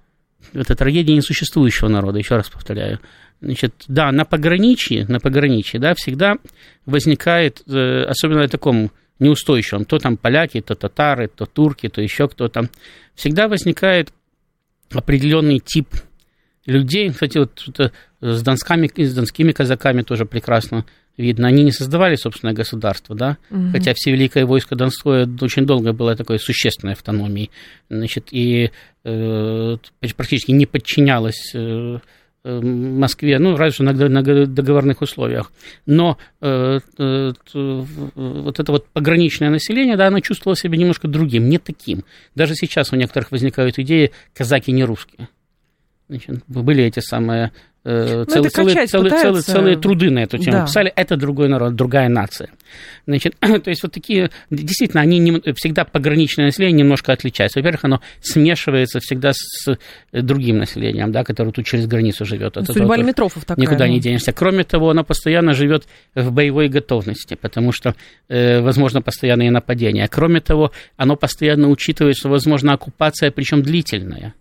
Это трагедия несуществующего народа, еще раз повторяю. Значит, да, на пограничье, на пограничье, да, всегда возникает, э, особенно в таком неустойчивом, то там поляки, то татары, то турки, то еще кто-то, всегда возникает определенный тип людей, кстати, вот это с, донскими, с донскими казаками тоже прекрасно видно, они не создавали собственное государство, да, угу. хотя все великое войско Донское очень долго было такой существенной автономией, значит, и э, практически не подчинялось э, э Москве, ну, разве что на, на договорных условиях. Но э, э, вот это вот пограничное население, да, оно чувствовало себя немножко другим, не таким. Даже сейчас у некоторых возникают идеи казаки не русские. Значит, были эти самые э, целые, целые, целые, целые, целые труды на эту тему да. писали. Это другой народ, другая нация. Значит, то есть вот такие, действительно, они не, всегда пограничное население немножко отличается. Во-первых, оно смешивается всегда с другим населением, да, которое тут через границу живет. Это Судьба лимитрофов такая. Никуда не денешься. Кроме того, оно постоянно живет в боевой готовности, потому что, э, возможно, постоянные нападения. Кроме того, оно постоянно учитывает, что возможно оккупация, причем длительная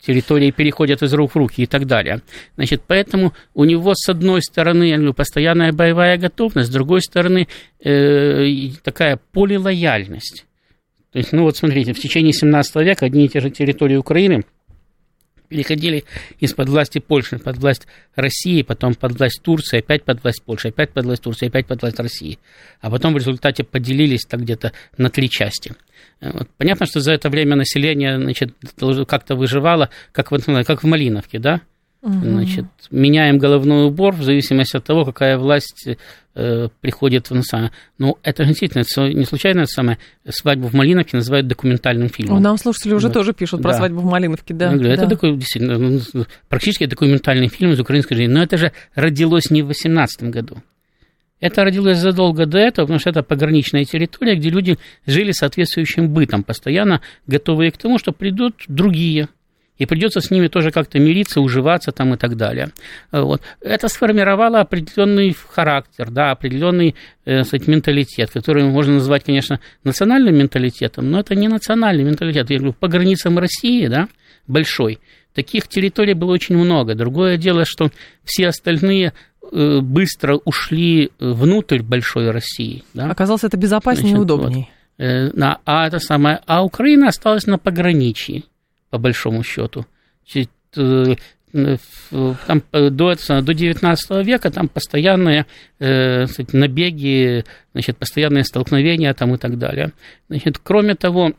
территории переходят из рук в руки и так далее. Значит, поэтому у него, с одной стороны, постоянная боевая готовность, с другой стороны, э, такая полилояльность. То есть, ну вот смотрите, в течение 17 века одни и те же территории Украины – переходили из-под власти Польши под власть России, потом под власть Турции, опять под власть Польши, опять под власть Турции, опять под власть России. А потом в результате поделились так где-то на три части. Вот. Понятно, что за это время население значит, как-то выживало, как в, как в Малиновке, да? Угу. Значит, меняем головной убор в зависимости от того, какая власть э, приходит в самое. Ну, это действительно это не случайно это самое. Свадьбу в Малиновке называют документальным фильмом. Нам слушатели уже вот. тоже пишут про да. свадьбу в Малиновке, да. говорю, да. Это такой действительно ну, практически документальный фильм из украинской жизни. Но это же родилось не в 18 году. Это родилось задолго до этого, потому что это пограничная территория, где люди жили соответствующим бытом, постоянно готовые к тому, что придут другие – и придется с ними тоже как-то мириться, уживаться там и так далее. Вот. Это сформировало определенный характер, да, определенный э, менталитет, который можно назвать, конечно, национальным менталитетом, но это не национальный менталитет. Я говорю, по границам России, да, большой, таких территорий было очень много. Другое дело, что все остальные э, быстро ушли внутрь большой России. Да? Оказалось, это безопаснее Значит, и удобнее. Вот. Э, а, это самое, а Украина осталась на пограничье по большому счету. Э, там э, до, до 19 века там постоянные э, набеги, значит, постоянные столкновения там и так далее. Значит, кроме того,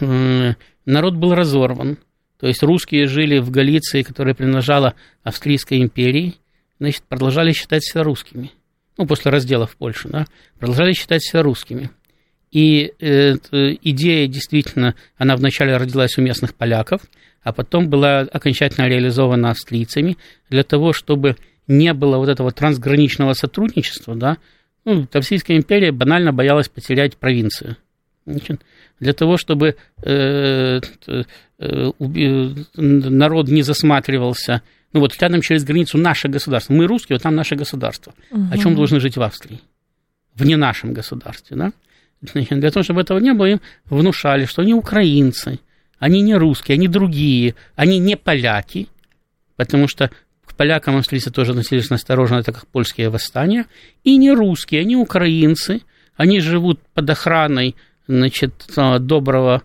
э, народ был разорван. То есть русские жили в Галиции, которая принадлежала Австрийской империи, значит, продолжали считать себя русскими. Ну, после раздела в Польшу, да, продолжали считать себя русскими. И э, идея действительно, она вначале родилась у местных поляков, а потом была окончательно реализована австрийцами для того, чтобы не было вот этого трансграничного сотрудничества, да, ну, Российская империя банально боялась потерять провинцию. Для того, чтобы э, э, народ не засматривался, ну вот рядом через границу наше государство, мы русские, вот там наше государство, угу. о чем должны жить в Австрии, в не нашем государстве, да? Для того, чтобы этого не было, им внушали, что они украинцы, они не русские, они другие, они не поляки, потому что к полякам австрийцы тоже относились настороженно, так как польские восстания, и не русские, они украинцы, они живут под охраной значит, доброго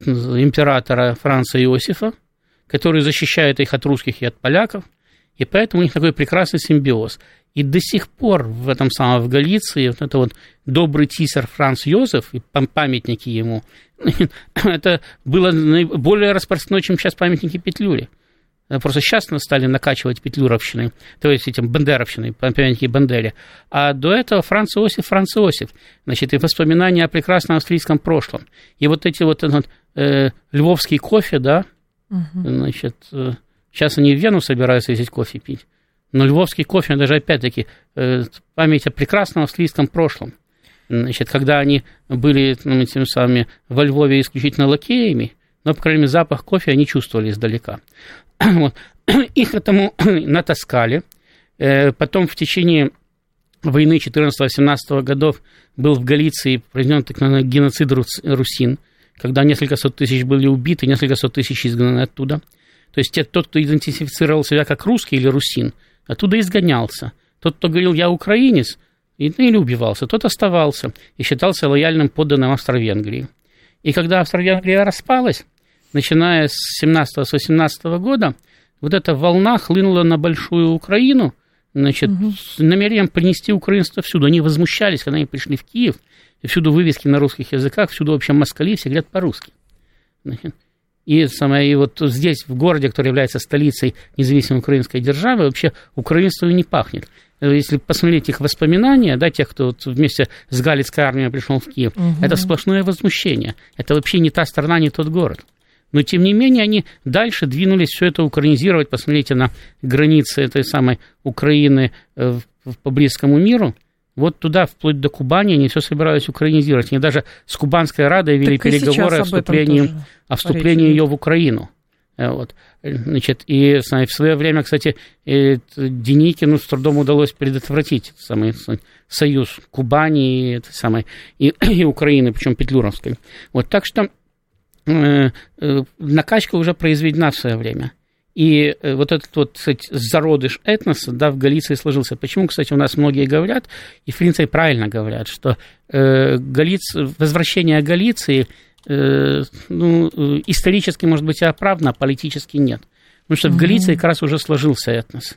императора Франца Иосифа, который защищает их от русских и от поляков, и поэтому у них такой прекрасный симбиоз. И до сих пор в этом самом в Галиции вот это вот добрый тисер Франц Йозеф и памятники ему, это было более распространено, чем сейчас памятники Петлюре. Просто сейчас стали накачивать петлюровщиной, то есть этим бандеровщиной, памятники Бандере. А до этого Франц Иосиф, Франц Иосиф. Значит, и воспоминания о прекрасном австрийском прошлом. И вот эти вот этот, э, львовский кофе, да, угу. значит, э, сейчас они в Вену собираются ездить кофе пить. Но львовский кофе, даже опять-таки, э, память о прекрасном австрийском прошлом. Значит, когда они были ну, тем самыми во Львове исключительно лакеями, но, по крайней мере, запах кофе они чувствовали издалека. Вот. Их этому натаскали. Э, потом в течение войны 14-17 годов был в Галиции произведен так называемый геноцид русин, когда несколько сот тысяч были убиты, несколько сот тысяч изгнаны оттуда. То есть тот, кто идентифицировал себя как русский или русин, оттуда изгонялся. Тот, кто говорил «я украинец», ну, или убивался, тот оставался и считался лояльным подданным Австро-Венгрии. И когда Австро-Венгрия распалась, начиная с 17-18 года, вот эта волна хлынула на Большую Украину, значит, угу. с намерением принести украинство всюду. Они возмущались, когда они пришли в Киев, и всюду вывески на русских языках, всюду вообще москали, все говорят по-русски. И, самое, и вот здесь, в городе, который является столицей независимой украинской державы, вообще украинство не пахнет. Если посмотреть их воспоминания, да, тех, кто вот вместе с Галицкой армией пришел в Киев, угу. это сплошное возмущение. Это вообще не та страна, не тот город. Но, тем не менее, они дальше двинулись все это украинизировать. Посмотрите на границы этой самой Украины э, по близкому миру. Вот туда, вплоть до Кубани, они все собирались украинизировать. Они даже с Кубанской Радой вели так переговоры о вступлении, о вступлении ее в Украину. Э, вот. Значит, и в свое время, кстати, Деникину с трудом удалось предотвратить самый союз Кубани и, самой, и, и Украины, причем Петлюровской. Вот, так что Э, э, накачка уже произведена в свое время. И э, вот этот вот, кстати, зародыш этноса, да, в Галиции сложился. Почему, кстати, у нас многие говорят, и в принципе правильно говорят, что э, Галиц, возвращение Галиции э, ну, исторически, может быть, и оправдано, а политически нет. Потому что в Галиции как раз уже сложился этнос.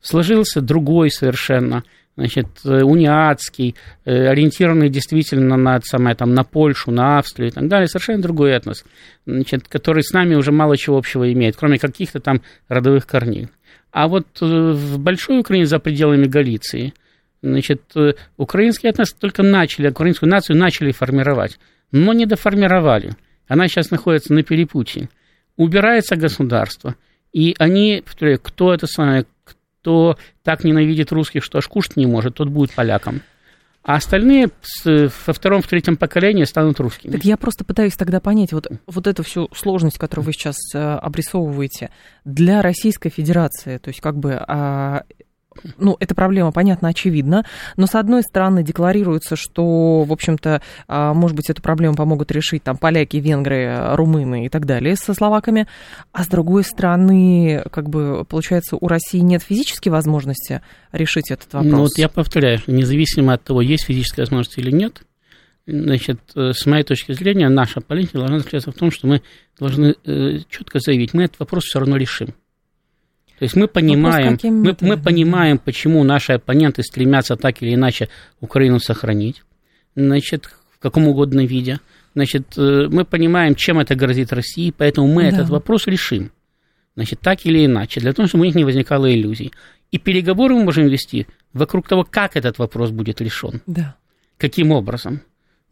Сложился другой совершенно значит, э, униатский, э, ориентированный действительно на, самое, там, на Польшу, на Австрию и так далее, совершенно другой этнос, значит, который с нами уже мало чего общего имеет, кроме каких-то там родовых корней. А вот э, в Большой Украине за пределами Галиции, значит, украинский этнос только начали, украинскую нацию начали формировать, но не доформировали. Она сейчас находится на перепутье. Убирается государство, и они, повторяю, кто это самое, кто так ненавидит русских, что аж кушать не может, тот будет поляком. А остальные во втором, в третьем поколении станут русскими. Так я просто пытаюсь тогда понять, вот, вот эту всю сложность, которую вы сейчас э, обрисовываете, для Российской Федерации, то есть как бы а, ну, эта проблема, понятно, очевидна, но с одной стороны декларируется, что, в общем-то, а, может быть, эту проблему помогут решить там поляки, венгры, румыны и так далее со словаками, а с другой стороны, как бы, получается, у России нет физической возможности решить этот вопрос. Ну, вот я повторяю, независимо от того, есть физическая возможность или нет, значит, э, с моей точки зрения, наша политика должна заключаться в том, что мы должны э, четко заявить, мы этот вопрос все равно решим. То есть мы понимаем, мы, мы понимаем, почему наши оппоненты стремятся так или иначе Украину сохранить, значит, в каком угодно виде. Значит, э, мы понимаем, чем это грозит России, поэтому мы да. этот вопрос решим. Значит, так или иначе, для того, чтобы у них не возникало иллюзий. И переговоры мы можем вести вокруг того, как этот вопрос будет решен. Да. Каким образом.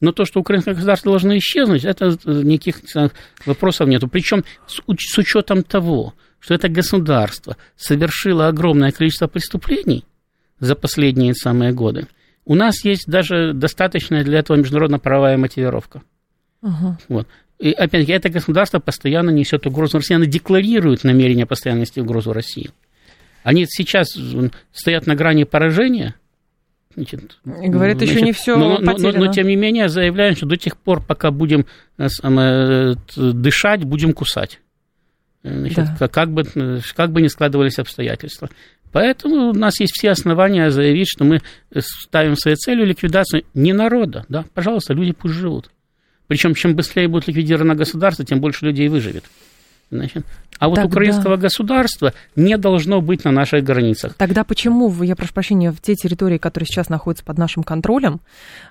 Но то, что украинское государство должно исчезнуть, это э, никаких вопросов нет. Причем с, с учетом того, что это государство совершило огромное количество преступлений за последние самые годы, у нас есть даже достаточная для этого международно-правовая мотивировка. Uh-huh. Вот. И опять-таки, это государство постоянно несет угрозу России, оно декларирует намерение постоянно нести угрозу России. Они сейчас стоят на грани поражения, Значит, Говорит, значит, еще не все но, но, но, но, тем не менее, заявляем, что до тех пор, пока будем э, дышать, будем кусать. Значит, да. как, бы, как бы ни складывались обстоятельства. Поэтому у нас есть все основания заявить, что мы ставим своей целью ликвидацию не народа, да, пожалуйста, люди пусть живут. Причем, чем быстрее будет ликвидировано государство, тем больше людей выживет. Значит, а вот Тогда... украинского государства не должно быть на наших границах. Тогда почему, я прошу прощения, в те территории, которые сейчас находятся под нашим контролем,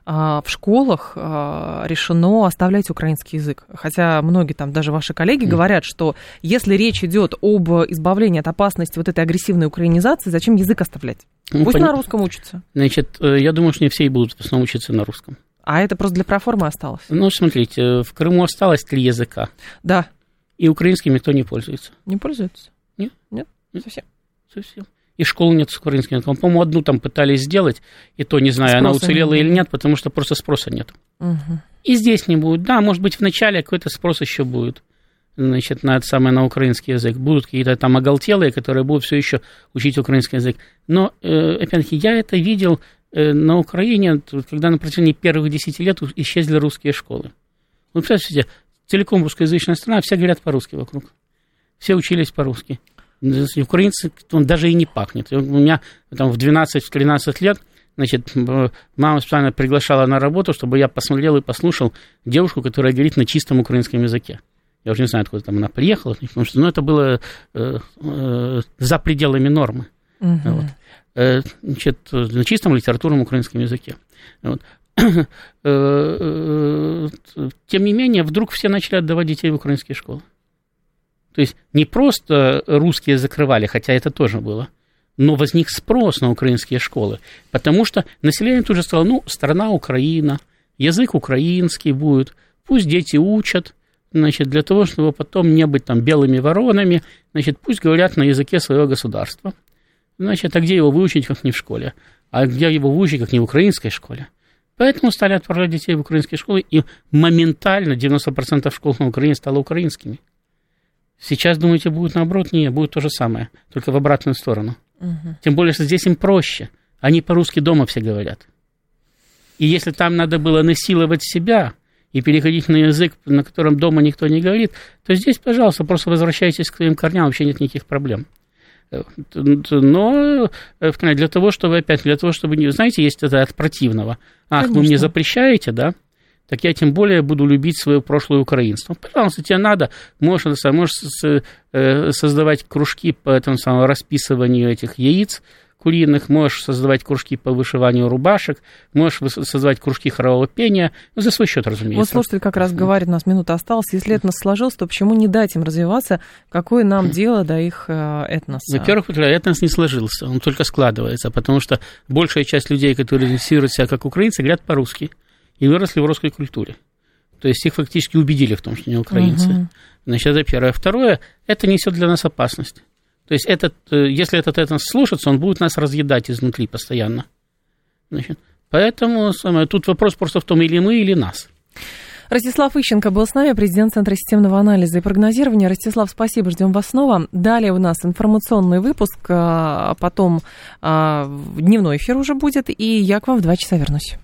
а, в школах а, решено оставлять украинский язык? Хотя многие там, даже ваши коллеги, говорят, что если речь идет об избавлении от опасности вот этой агрессивной украинизации, зачем язык оставлять? Ну, Пусть пон... на русском учатся. Значит, э, я думаю, что не все и будут в основном учиться на русском. А это просто для проформы осталось? Ну, смотрите, в Крыму осталось три языка. Да. И украинским никто не пользуется. Не пользуется? Нет. Нет, не совсем. Совсем. И школ нет с украинским языком. По-моему, одну там пытались сделать, и то не знаю, спроса она уцелела нет. или нет, потому что просто спроса нет. Угу. И здесь не будет. Да, может быть, в начале какой-то спрос еще будет. Значит, на это самое на украинский язык. Будут какие-то там оголтелые, которые будут все еще учить украинский язык. Но, э, опять-таки, я это видел Э, на Украине, когда на протяжении первых 10 лет исчезли русские школы. Ну, представьте, целиком русскоязычная страна, все говорят по-русски вокруг. Все учились по-русски. Украинцы, он даже и не пахнет. У меня там в 12-13 лет, значит, мама специально приглашала на работу, чтобы я посмотрел и послушал девушку, которая говорит на чистом украинском языке. Я уже не знаю, откуда там она приехала, потому что ну, это было э, э, за пределами нормы. Угу. Вот. Э, значит, на чистом литературном украинском языке. Вот. Э, э, тем не менее, вдруг все начали отдавать детей в украинские школы. То есть не просто русские закрывали, хотя это тоже было, но возник спрос на украинские школы, потому что население тут же стало, ну, страна Украина, язык украинский будет, пусть дети учат, значит, для того, чтобы потом не быть там белыми воронами, значит, пусть говорят на языке своего государства – Значит, а где его выучить, как не в школе? А где его выучить, как не в украинской школе? Поэтому стали отправлять детей в украинские школы, и моментально 90% школ на Украине стало украинскими. Сейчас, думаете, будет наоборот? Нет, будет то же самое, только в обратную сторону. Угу. Тем более, что здесь им проще. Они по-русски дома все говорят. И если там надо было насиловать себя и переходить на язык, на котором дома никто не говорит, то здесь, пожалуйста, просто возвращайтесь к своим корням, вообще нет никаких проблем. Но э, для того, чтобы, опять, для того, чтобы, не знаете, есть это от противного. Ах, Конечно. вы мне запрещаете, да? так я тем более буду любить свое прошлое украинство. Пожалуйста, тебе надо, можешь, можешь э, создавать кружки по этому самому расписыванию этих яиц, куриных, можешь создавать кружки по вышиванию рубашек, можешь создавать кружки хорового пения, ну, за свой счет, разумеется. Вот слушатель как раз говорит, у нас минута осталась, если этнос сложился, то почему не дать им развиваться, какое нам дело до их э, этноса? Во-первых, этнос не сложился, он только складывается, потому что большая часть людей, которые идентифицируют себя как украинцы, говорят по-русски и выросли в русской культуре. То есть их фактически убедили в том, что они украинцы. Угу. Значит, это первое. Второе, это несет для нас опасность. То есть этот, э, если этот этнос слушаться, он будет нас разъедать изнутри постоянно. Значит, поэтому самое, тут вопрос просто в том, или мы, или нас. Ростислав Ищенко был с нами, президент Центра системного анализа и прогнозирования. Ростислав, спасибо, ждем вас снова. Далее у нас информационный выпуск, а потом а, дневной эфир уже будет, и я к вам в два часа вернусь.